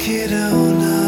kiddo now.